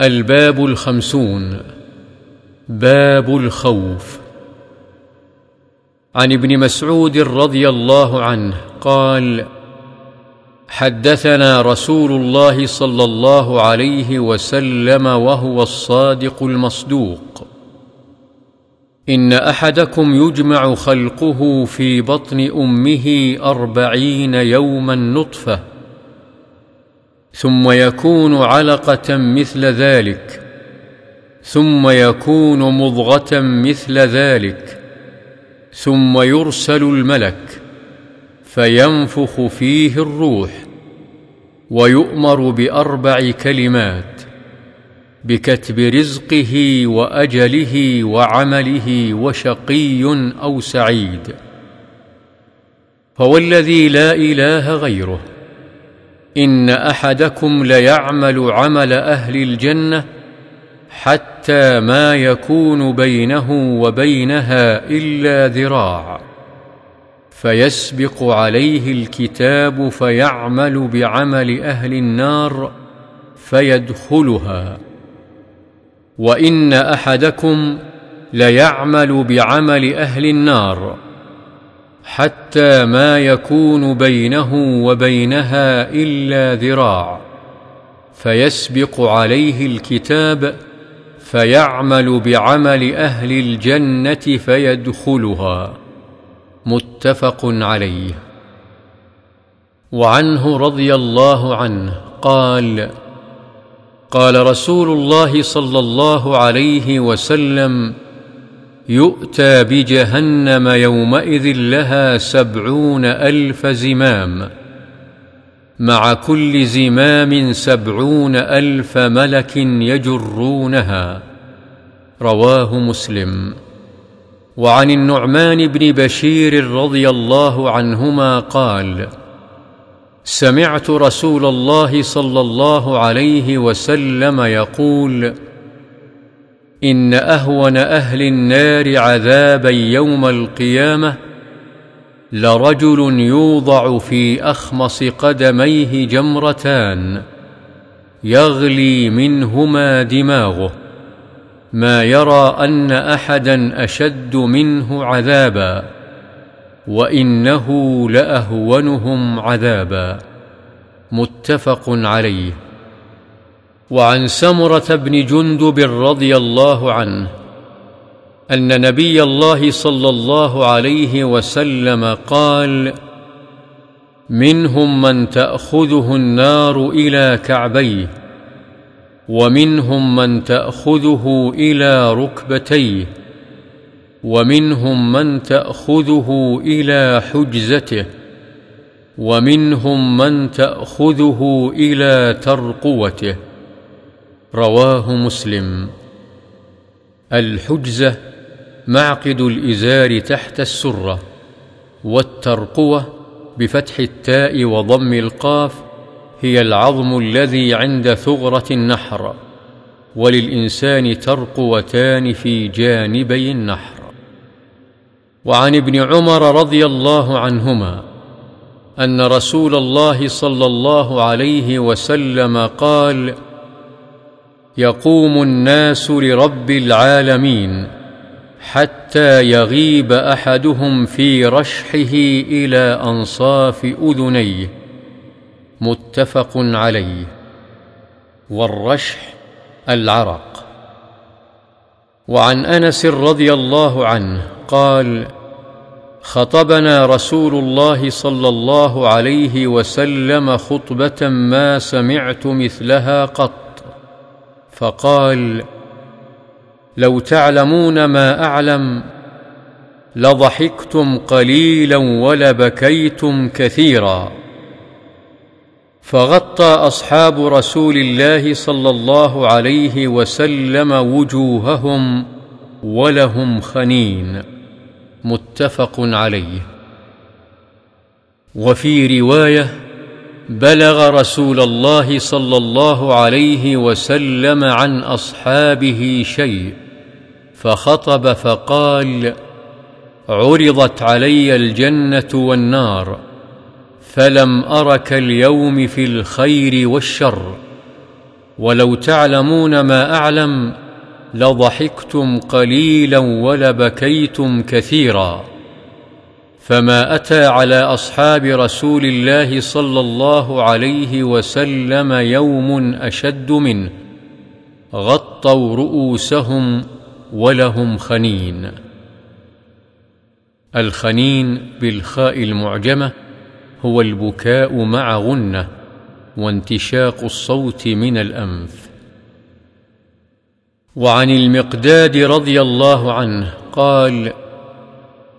الباب الخمسون. باب الخوف. عن ابن مسعود رضي الله عنه قال حدثنا رسول الله صلى الله عليه وسلم وهو الصادق المصدوق. إن أحدكم يجمع خلقه في بطن أمه أربعين يوما نطفة ثم يكون علقة مثل ذلك. ثم يكون مضغة مثل ذلك. ثم يرسل الملك. فينفخ فيه الروح. ويؤمر بأربع كلمات. بكتب رزقه وأجله وعمله وشقي أو سعيد. فوالذي لا إله غيره. إن أحدكم ليعمل عمل أهل الجنة حتى ما يكون بينه وبينها إلا ذراع فيسبق عليه الكتاب فيعمل بعمل أهل النار فيدخلها. وإن أحدكم ليعمل بعمل أهل النار حتى ما يكون بينه وبينها إلا ذراع فيسبق عليه الكتاب فيعمل بعمل أهل الجنة فيدخلها. متفق عليه. وعنه رضي الله عنه قال قال رسول الله صلى الله عليه وسلم يؤتى بجهنم يومئذ لها سبعون ألف زمام. مع كل زمام سبعون ألف ملك يجرونها. رواه مسلم. وعن النعمان بن بشير رضي الله عنهما قال سمعت رسول الله صلى الله عليه وسلم يقول إن أهون أهل النار عذابا يوم القيامة لرجل يوضع في أخمص قدميه جمرتان يغلي منهما دماغه ما يرى أن أحدا أشد منه عذابا وإنه لأهونهم عذابا. متفق عليه. وعن سمرة بن جندب رضي الله عنه أن نبي الله صلى الله عليه وسلم قال منهم من تأخذه النار إلى كعبيه ومنهم من تأخذه إلى ركبتيه ومنهم من تأخذه إلى حجزته ومنهم من تأخذه إلى ترقوته. رواه مسلم. الحجزة معقد الإزار تحت السرة والترقوة بفتح التاء وضم القاف هي العظم الذي عند ثغرة النحر وللإنسان ترقوتان في جانبي النحر. وعن ابن عمر رضي الله عنهما أن رسول الله صلى الله عليه وسلم قال يقوم الناس لرب العالمين حتى يغيب أحدهم في رشحه إلى أنصاف أذنيه. متفق عليه. والرشح العرق. وعن أنس رضي الله عنه قال خطبنا رسول الله صلى الله عليه وسلم خطبة ما سمعت مثلها قط. فقال لو تعلمون ما أعلم لضحكتم قليلا ولبكيتم كثيرا. فغطى أصحاب رسول الله صلى الله عليه وسلم وجوههم ولهم خنين. متفق عليه. وفي رواية بلغ رسول الله صلى الله عليه وسلم عن أصحابه شيء فخطب فقال عرضت علي الجنة والنار فلم أرك اليوم في الخير والشر ولو تعلمون ما أعلم لضحكتم قليلا ولبكيتم كثيرا. فما اتى على اصحاب رسول الله صلى الله عليه وسلم يوم اشد منه غطوا رؤوسهم ولهم خنين الخنين بالخاء المعجمة هو البكاء مع غنة وانتشاق الصوت من الأنف وعن المقداد رضي الله عنه قال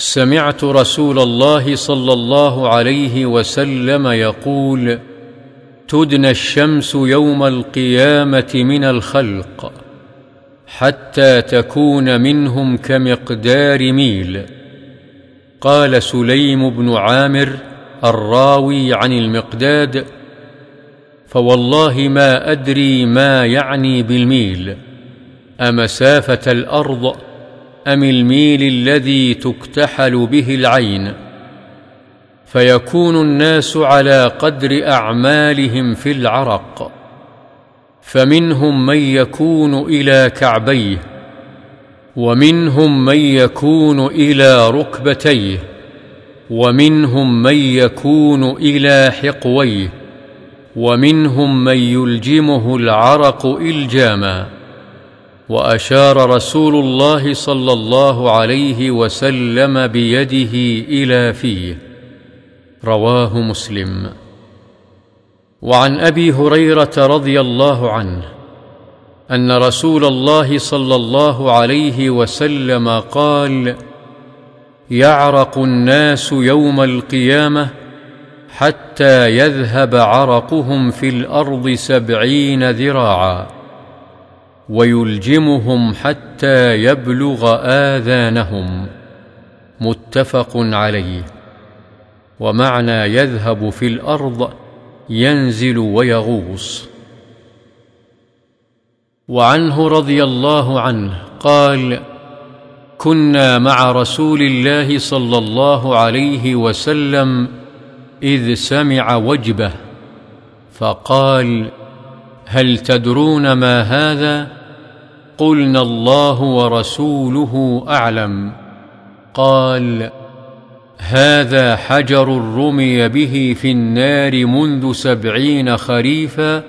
سمعت رسول الله صلى الله عليه وسلم يقول تدنى الشمس يوم القيامة من الخلق حتى تكون منهم كمقدار ميل. قال سليم بن عامر الراوي عن المقداد فوالله ما أدري ما يعني بالميل امسافه الأرض أم الميل الذي تكتحل به العين فيكون الناس على قدر أعمالهم في العرق فمنهم من يكون إلى كعبيه ومنهم من يكون إلى ركبتيه ومنهم من يكون إلى حقويه ومنهم من يلجمه العرق إلجاما وأشار رسول الله صلى الله عليه وسلم بيده إلى فيه. رواه مسلم. وعن أبي هريرة رضي الله عنه أن رسول الله صلى الله عليه وسلم قال يعرق الناس يوم القيامة حتى يذهب عرقهم في الأرض سبعين ذراعا. ويلجمهم حتى يبلغ آذانهم. متفق عليه. ومعنى يذهب في الأرض ينزل ويغوص. وعنه رضي الله عنه قال كنا مع رسول الله صلى الله عليه وسلم إذ سمع وجبه فقال هل تدرون ما هذا؟ قلنا الله ورسوله أعلم. قال هذا حجر رمي به في النار منذ سبعين خريفا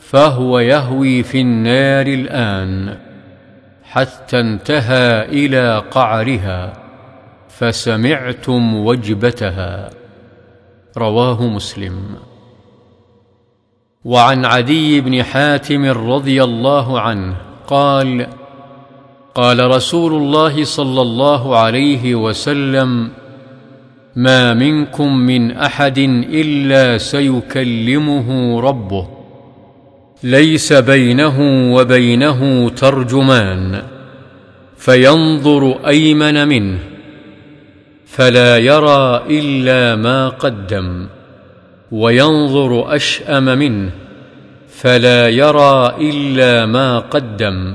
فهو يهوي في النار الآن حتى انتهى إلى قعرها فسمعتم وجبتها. رواه مسلم. وعن عدي بن حاتم رضي الله عنه قال قال رسول الله صلى الله عليه وسلم ما منكم من أحد إلا سيكلمه ربه ليس بينه وبينه ترجمان فينظر أيمن منه فلا يرى إلا ما قدم وينظر أشأم منه. فلا يرى إلا ما قدم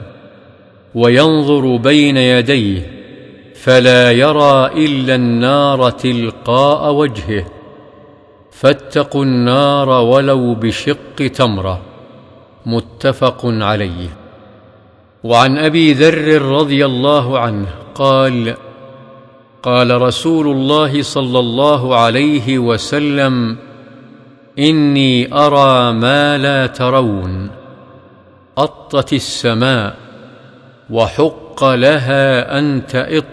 وينظر بين يديه فلا يرى إلا النار تلقاء وجهه فاتقوا النار ولو بشق تمرة متفق عليه. وعن أبي ذر رضي الله عنه قال قال رسول الله صلى الله عليه وسلم إني أرى ما لا ترون أطت السماء وحق لها ان تئط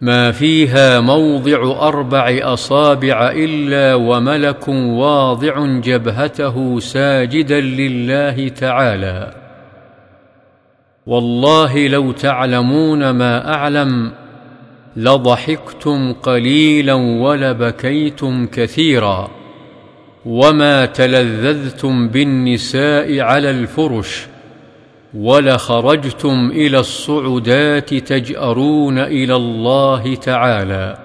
ما فيها موضع أربع أصابع إلا وملك واضع جبهته ساجدا لله تعالى والله لو تعلمون ما أعلم لضحكتم قليلا ولبكيتم كثيرا وما تلذذتم بالنساء على الفرش ولخرجتم إلى الصعدات تجارون إلى الله تعالى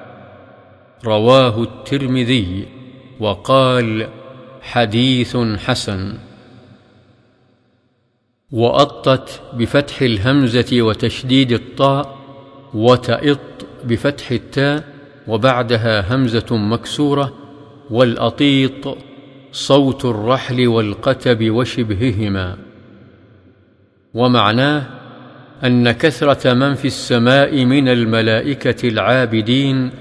رواه الترمذي وقال حديث حسن وأطت بفتح الهمزة وتشديد الطاء وتئط بفتح التاء وبعدها همزة مكسورة والأطيط صوت الرحل والقتب وشبههما. ومعناه أن كثرة من في السماء من الملائكة العابدين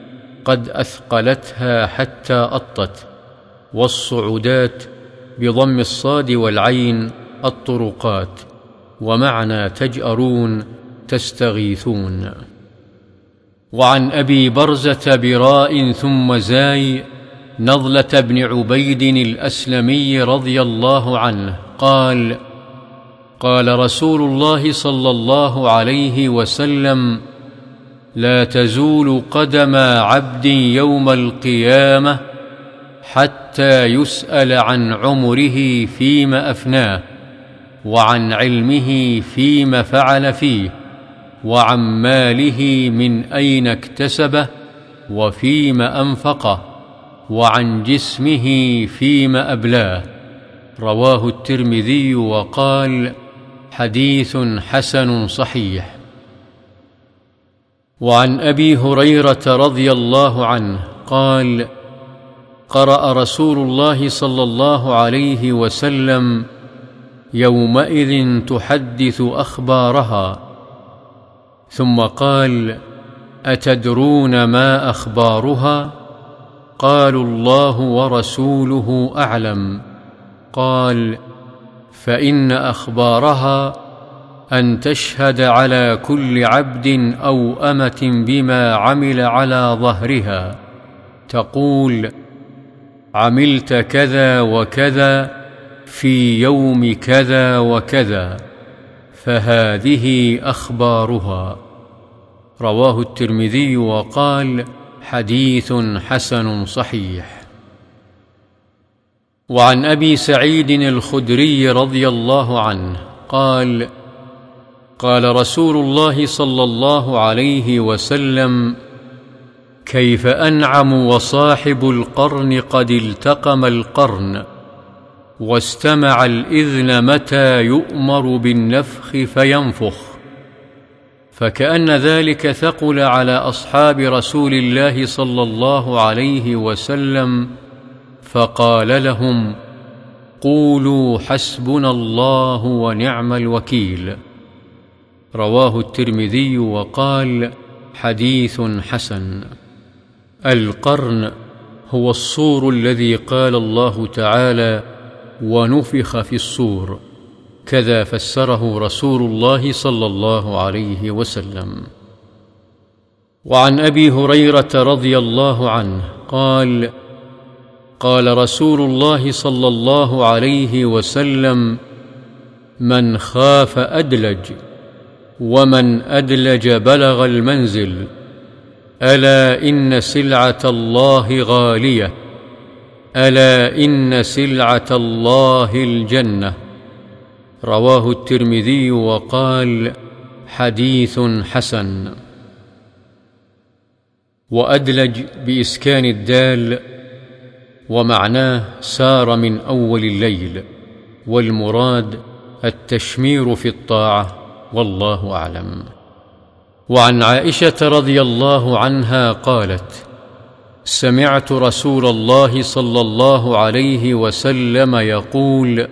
قد أثقلتها حتى أطت والصعودات بضم الصاد والعين الطرقات ومعنى تجأرون تستغيثون. وعن أبي برزة براء ثم زاي نضله بن عبيد الأسلمي رضي الله عنه قال قال رسول الله صلى الله عليه وسلم لا تزول قدم عبد يوم القيامة حتى يسأل عن عمره فيما أفناه وعن علمه فيما فعل فيه وعن ماله من أين اكتسبه وفيما أنفقه. وعن جسمه فيما أبلاه. رواه الترمذي وقال حديث حسن صحيح. وعن أبي هريرة رضي الله عنه قال قرأ رسول الله صلى الله عليه وسلم يومئذ تحدث أخبارها ثم قال أتدرون ما أخبارها؟ قالوا الله ورسوله أعلم. قال فإن أخبارها أن تشهد على كل عبد أو أمة بما عمل على ظهرها. تقول عملت كذا وكذا في يوم كذا وكذا فهذه أخبارها. رواه الترمذي وقال حديث حسن صحيح. وعن أبي سعيد الخدري رضي الله عنه قال قال رسول الله صلى الله عليه وسلم كيف أنعم وصاحب القرن قد التقم القرن واستمع الإذن متى يؤمر بالنفخ فينفخ؟ فكأن ذلك ثقل على أصحاب رسول الله صلى الله عليه وسلم فقال لهم قولوا حسبنا الله ونعم الوكيل رواه الترمذي وقال حديث حسن القرن هو الصور الذي قال الله تعالى ونفخ في الصور كذا فسره رسول الله صلى الله عليه وسلم. وعن أبي هريرة رضي الله عنه قال قال رسول الله صلى الله عليه وسلم من خاف أدلج ومن أدلج بلغ المنزل ألا إن سلعة الله غالية ألا إن سلعة الله الجنة. رواه الترمذي وقال حديث حسن. وأدلج بإسكان الدال ومعناه سار من أول الليل والمراد التشمير في الطاعة والله أعلم. وعن عائشة رضي الله عنها قالت سمعت رسول الله صلى الله عليه وسلم يقول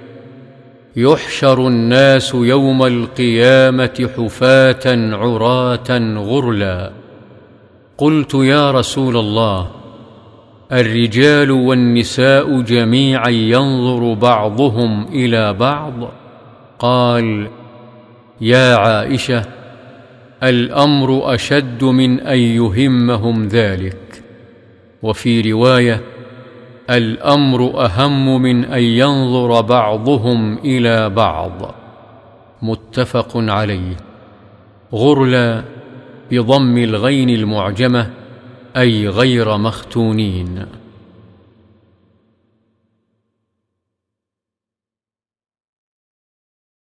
يحشر الناس يوم القيامة حفاة عراة غرلا. قلت يا رسول الله الرجال والنساء جميعا ينظر بعضهم إلى بعض. قال يا عائشة الأمر أشد من أن يهمهم ذلك. وفي رواية الأمر أهم من أن ينظر بعضهم إلى بعض. متفق عليه. غرلا بضم الغين المعجمة أي غير مختونين.